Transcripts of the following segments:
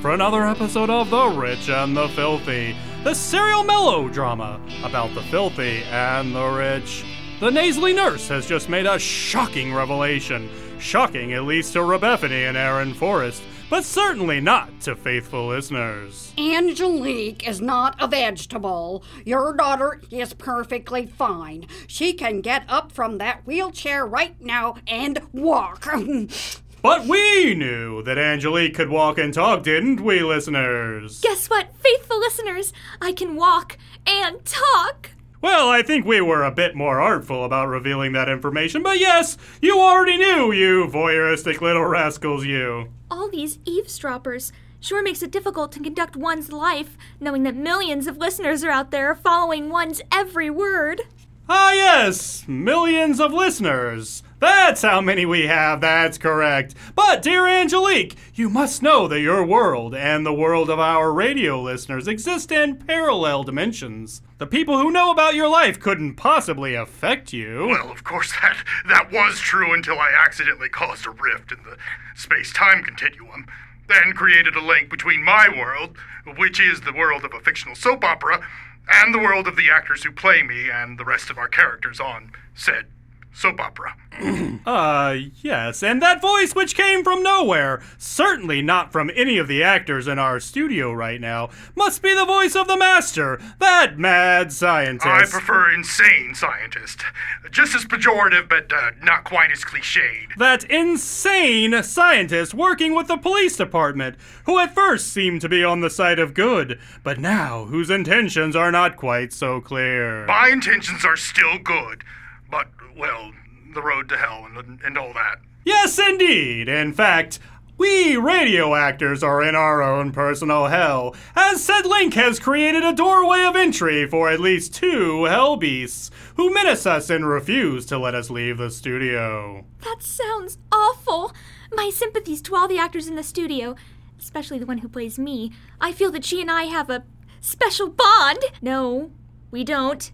for another episode of The Rich and the Filthy, the serial melodrama about the filthy and the rich. The nasally nurse has just made a shocking revelation. Shocking, at least to Rebephanie and Aaron Forrest, but certainly not to faithful listeners. Angelique is not a vegetable. Your daughter is perfectly fine. She can get up from that wheelchair right now and walk. But we knew that Angelique could walk and talk, didn't we, listeners? Guess what, faithful listeners? I can walk and talk. Well, I think we were a bit more artful about revealing that information, but yes, you already knew, you voyeuristic little rascals, you. All these eavesdroppers sure makes it difficult to conduct one's life, knowing that millions of listeners are out there following one's every word. Ah, yes, millions of listeners. That's how many we have, that's correct. But, dear Angelique, you must know that your world and the world of our radio listeners exist in parallel dimensions. The people who know about your life couldn't possibly affect you. Well, of course, that, that was true until I accidentally caused a rift in the space time continuum, then created a link between my world, which is the world of a fictional soap opera, and the world of the actors who play me and the rest of our characters on said soap opera. Uh, yes, and that voice which came from nowhere, certainly not from any of the actors in our studio right now, must be the voice of the master, that mad scientist. I prefer insane scientist. Just as pejorative, but uh, not quite as cliched. that insane scientist working with the police department, who at first seemed to be on the side of good, but now whose intentions are not quite so clear. My intentions are still good, but, well, the road to hell and, and all that. Yes, indeed. In fact, we radio actors are in our own personal hell, as said Link has created a doorway of entry for at least two hell beasts, who menace us and refuse to let us leave the studio. That sounds awful. My sympathies to all the actors in the studio, especially the one who plays me. I feel that she and I have a special bond. No, we don't.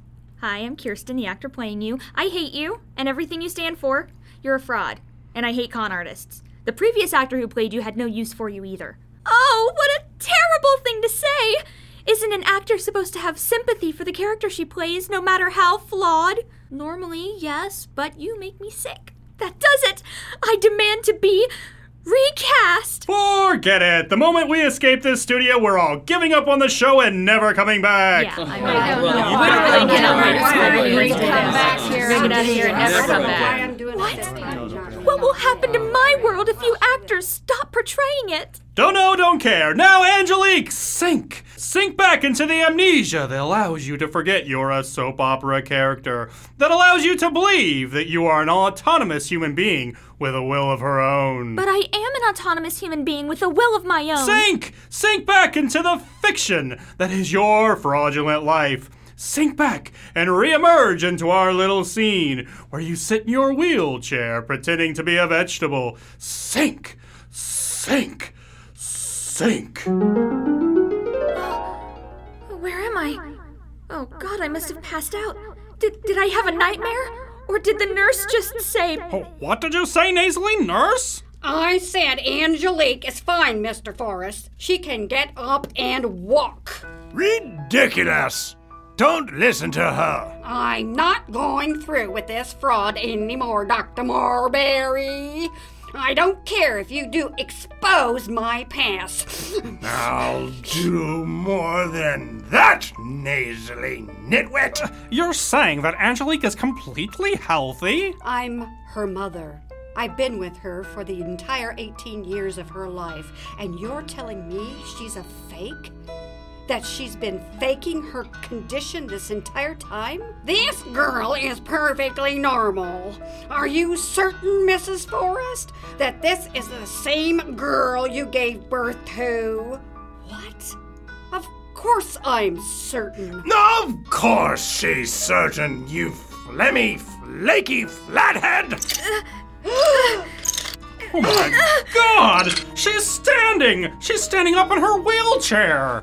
Hi, I'm Kirsten, the actor playing you. I hate you and everything you stand for. You're a fraud, and I hate con artists. The previous actor who played you had no use for you either. Oh, what a terrible thing to say! Isn't an actor supposed to have sympathy for the character she plays, no matter how flawed? Normally, yes, but you make me sick. That does it! I demand to be recast! Forget it! The moment we escape this studio, we're all giving up on the show and never coming back! Yeah, I know. Literally get on Right, my right, Please right. come back here. Bring it out of here and never come back. What? What will happen to my world if you actors stop portraying it? Don't know, don't care. Now, Angelique, sink! Sink back into the amnesia that allows you to forget you're a soap opera character, that allows you to believe that you are an autonomous human being with a will of her own. But I am an autonomous human being with a will of my own. Sink! Sink back into the fiction that is your fraudulent life. Sink back and reemerge into our little scene where you sit in your wheelchair pretending to be a vegetable. Sink! Sink! Sink! Where am I? Oh god, I must have passed out. Did, did I have a nightmare? Or did the nurse just say, Oh, what did you say, nasally nurse? I said Angelique is fine, Mr. Forrest. She can get up and walk. Ridiculous! Don't listen to her. I'm not going through with this fraud anymore, Dr. Marbury. I don't care if you do expose my past. I'll do more than that, nasally nitwit. You're saying that Angelique is completely healthy? I'm her mother. I've been with her for the entire 18 years of her life, and you're telling me she's a fake? That she's been faking her condition this entire time? This girl is perfectly normal. Are you certain, Mrs. Forrest, that this is the same girl you gave birth to? What? Of course I'm certain. Of course she's certain, you flemmy, flaky flathead. Oh my god! She's standing! She's standing up in her wheelchair!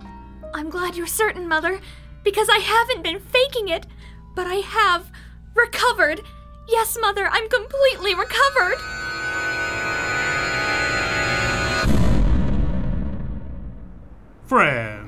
I'm glad you're certain, Mother, because I haven't been faking it, but I have recovered. Yes, Mother, I'm completely recovered. Friends,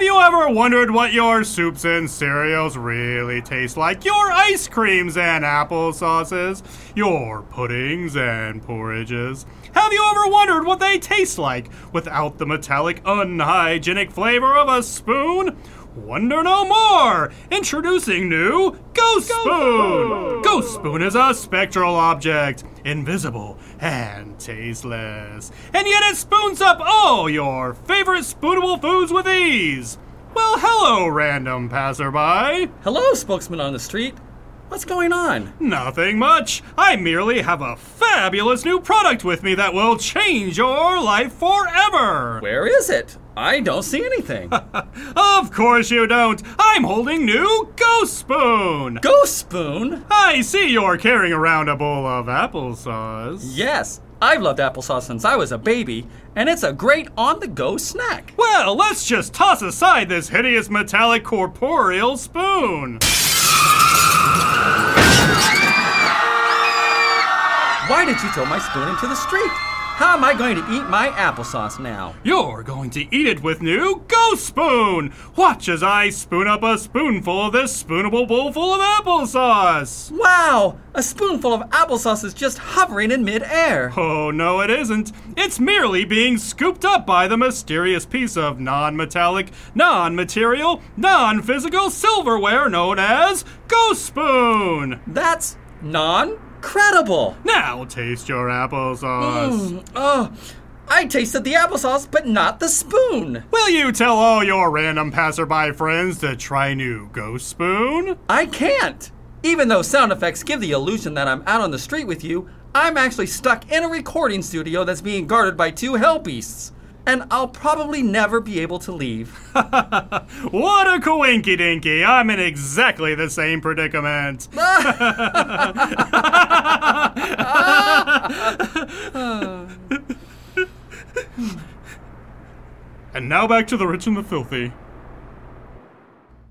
have you ever wondered what your soups and cereals really taste like? Your ice creams and apple sauces? Your puddings and porridges? Have you ever wondered what they taste like without the metallic, unhygienic flavor of a spoon? Wonder no more! Introducing new Ghost Spoon! Ghost Spoon is a spectral object, invisible and tasteless. And yet it spoons up all your favorite spoonable foods with ease. Well, hello, random passerby. Hello, spokesman on the street. What's going on? Nothing much. I merely have a fabulous new product with me that will change your life forever. Where is it? I don't see anything. Of course you don't. I'm holding new Ghost Spoon. Ghost spoon? I see you're carrying around a bowl of applesauce. Yes, I've loved applesauce since I was a baby, and it's a great on the go snack. Well, let's just toss aside this hideous metallic corporeal spoon. Why did you throw my spoon into the street? How am I going to eat my applesauce now? You're going to eat it with new Ghost Spoon. Watch as I spoon up a spoonful of this spoonable bowl full of applesauce. Wow! A spoonful of applesauce is just hovering in midair. Oh, no, it isn't. It's merely being scooped up by the mysterious piece of non metallic, non material, non physical silverware known as Ghost Spoon. That's non credible. Now taste your applesauce. Mm, oh, I tasted the applesauce, but not the spoon. Will you tell all your random passerby friends to try new Ghost Spoon? I can't. Even though sound effects give the illusion that I'm out on the street with you, I'm actually stuck in a recording studio that's being guarded by two hell beasts. And I'll probably never be able to leave. What a coinky dinky! I'm in exactly the same predicament. and now back to the rich and the filthy.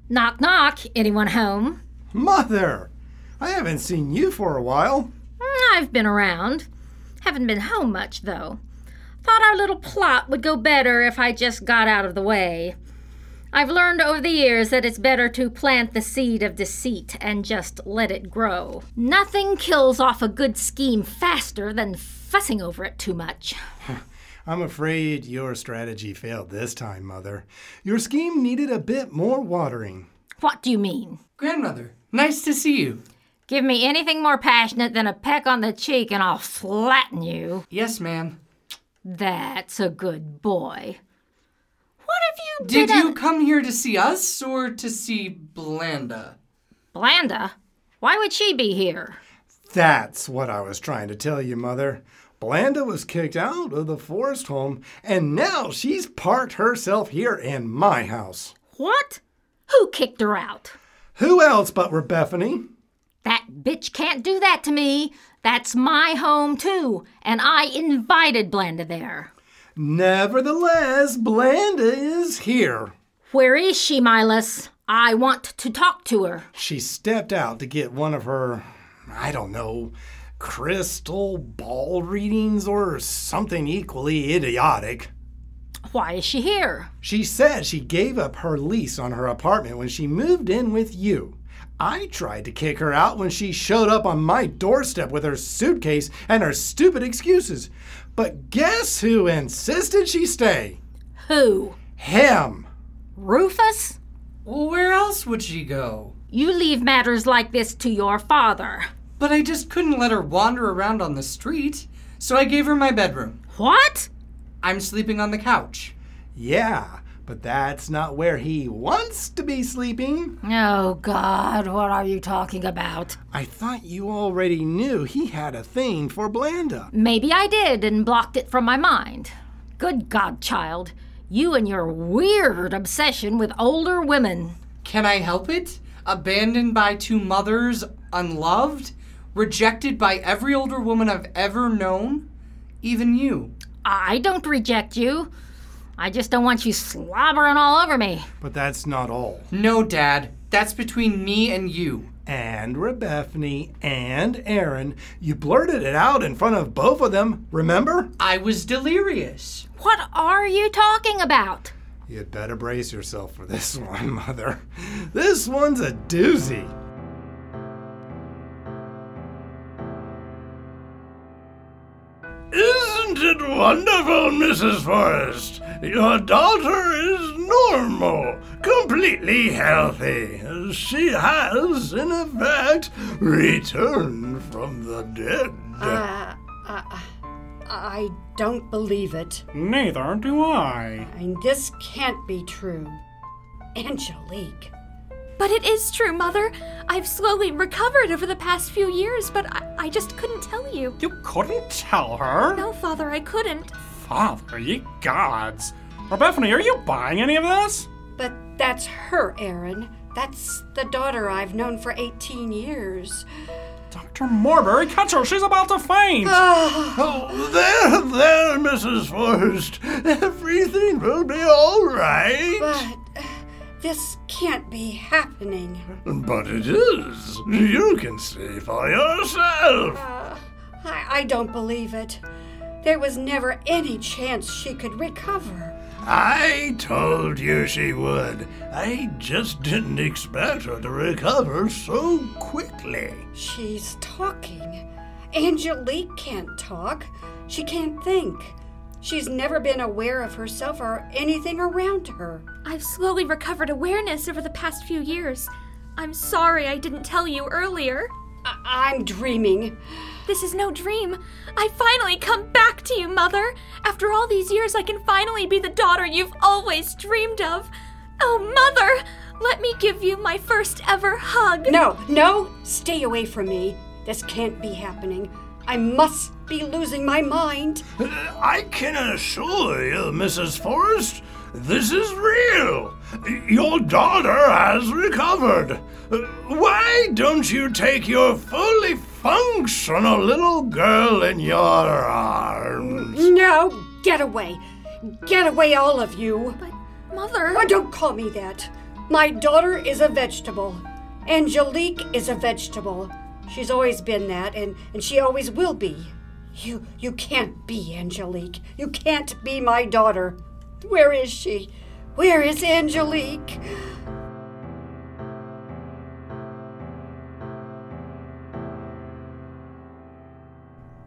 Knock, knock. Anyone home? Mother! I haven't seen you for a while. Mm, I've been around. Haven't been home much, though. Thought our little plot would go better if I just got out of the way. I've learned over the years that it's better to plant the seed of deceit and just let it grow. Nothing kills off a good scheme faster than fussing over it too much. I'm afraid your strategy failed this time, Mother. Your scheme needed a bit more watering. What do you mean? Grandmother, nice to see you. Give me anything more passionate than a peck on the cheek and I'll flatten you. Yes, ma'am. That's a good boy. What have you Did been you come here to see us or to see Blanda? Blanda? Why would she be here? That's what I was trying to tell you, Mother. Blanda was kicked out of the Forrest home, and now she's parked herself here in my house. What? Who kicked her out? Who else but Rebephanie? That bitch can't do that to me. That's my home, too, and I invited Blanda there. Nevertheless, Blanda is here. Where is she, Milas? I want to talk to her. She stepped out to get one of her, I don't know, crystal ball readings or something equally idiotic. Why is she here? She said she gave up her lease on her apartment when she moved in with you. I tried to kick her out when she showed up on my doorstep with her suitcase and her stupid excuses. But guess who insisted she stay? Who? Him. Rufus? Well, where else would she go? You leave matters like this to your father. But I just couldn't let her wander around on the street, so I gave her my bedroom. What? I'm sleeping on the couch. Yeah, but that's not where he wants to be sleeping. Oh, God, what are you talking about? I thought you already knew he had a thing for Blanda. Maybe I did and blocked it from my mind. Good God, child. You and your weird obsession with older women. Can I help it? Abandoned by two mothers, unloved, rejected by every older woman I've ever known, even you. I don't reject you. I just don't want you slobbering all over me. But that's not all. No, Dad, that's between me and you. And Rebephanie and Aaron, you blurted it out in front of both of them, remember? I was delirious. What are you talking about? You'd better brace yourself for this one, Mother. This one's a doozy. Wonderful, Mrs. Forrest? Your daughter is normal, completely healthy. She has, in effect, returned from the dead. Uh, uh, I don't believe it. Neither do I. I mean, this can't be true. Angelique. But it is true, Mother. I've slowly recovered over the past few years, but I, I just couldn't tell you. You couldn't tell her? No, Father, I couldn't. Father, ye gods. Bephanie, are you buying any of this? But that's her, Aaron. That's the daughter I've known for 18 years. Dr. Morbury, catch her. She's about to faint. Ah. Oh, there, there, Mrs. Forrest. Everything will be all right. This can't be happening. But it is. You can see for yourself. Uh, I, I don't believe it. There was never any chance she could recover. I told you she would. I just didn't expect her to recover so quickly. She's talking. Angelique can't talk. She can't think. She's never been aware of herself or anything around her. I've slowly recovered awareness over the past few years. I'm sorry I didn't tell you earlier. I- I'm dreaming. This is no dream. I finally come back to you, Mother. After all these years, I can finally be the daughter you've always dreamed of. Oh, Mother, let me give you my first ever hug. No, no, stay away from me. This can't be happening. I must be losing my mind. I can assure you, Mrs. Forrest, this is real. Your daughter has recovered. Why don't you take your fully functional little girl in your arms? No, get away. Get away, all of you. But, Mother. Oh, don't call me that. My daughter is a vegetable. Angelique is a vegetable. She's always been that, and, and she always will be. You you can't be Angelique. You can't be my daughter. Where is she? Where is Angelique?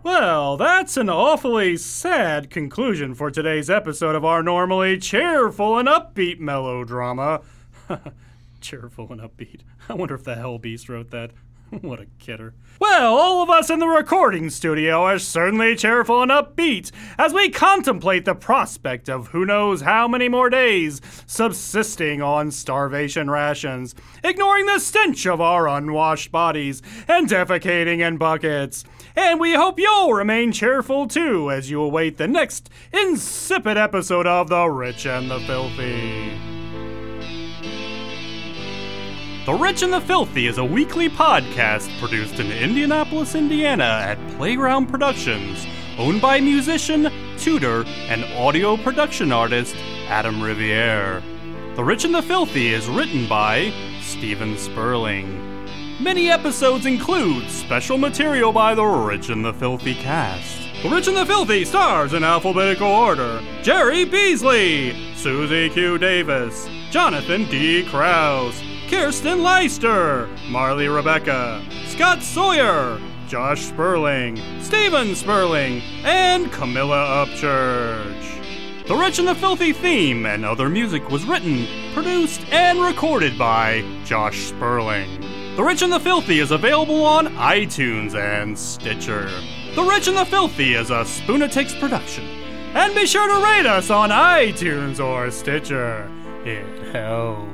Well, that's an awfully sad conclusion for today's episode of our normally cheerful and upbeat melodrama. cheerful and upbeat. I wonder if the Hell Beast wrote that. what a kidder. Well, all of us in the recording studio are certainly cheerful and upbeat as we contemplate the prospect of who knows how many more days subsisting on starvation rations, ignoring the stench of our unwashed bodies, and defecating in buckets. And we hope you'll remain cheerful too as you await the next insipid episode of The Rich and the Filthy. The Rich and the Filthy is a weekly podcast produced in Indianapolis, Indiana at Playground Productions, owned by musician, tutor, and audio production artist Adam Riviere. The Rich and the Filthy is written by Stephen Sperling. Many episodes include special material by the Rich and the Filthy cast. The Rich and the Filthy stars in alphabetical order Jerry Beasley, Susie Q. Davis, Jonathan D. Krause, Kirsten Leister, Marley Rebecca, Scott Sawyer, Josh Sperling, Steven Sperling, and Camilla Upchurch. The Rich and the Filthy theme and other music was written, produced, and recorded by Josh Sperling. The Rich and the Filthy is available on iTunes and Stitcher. The Rich and the Filthy is a Spoonatics production. And be sure to rate us on iTunes or Stitcher. It helps.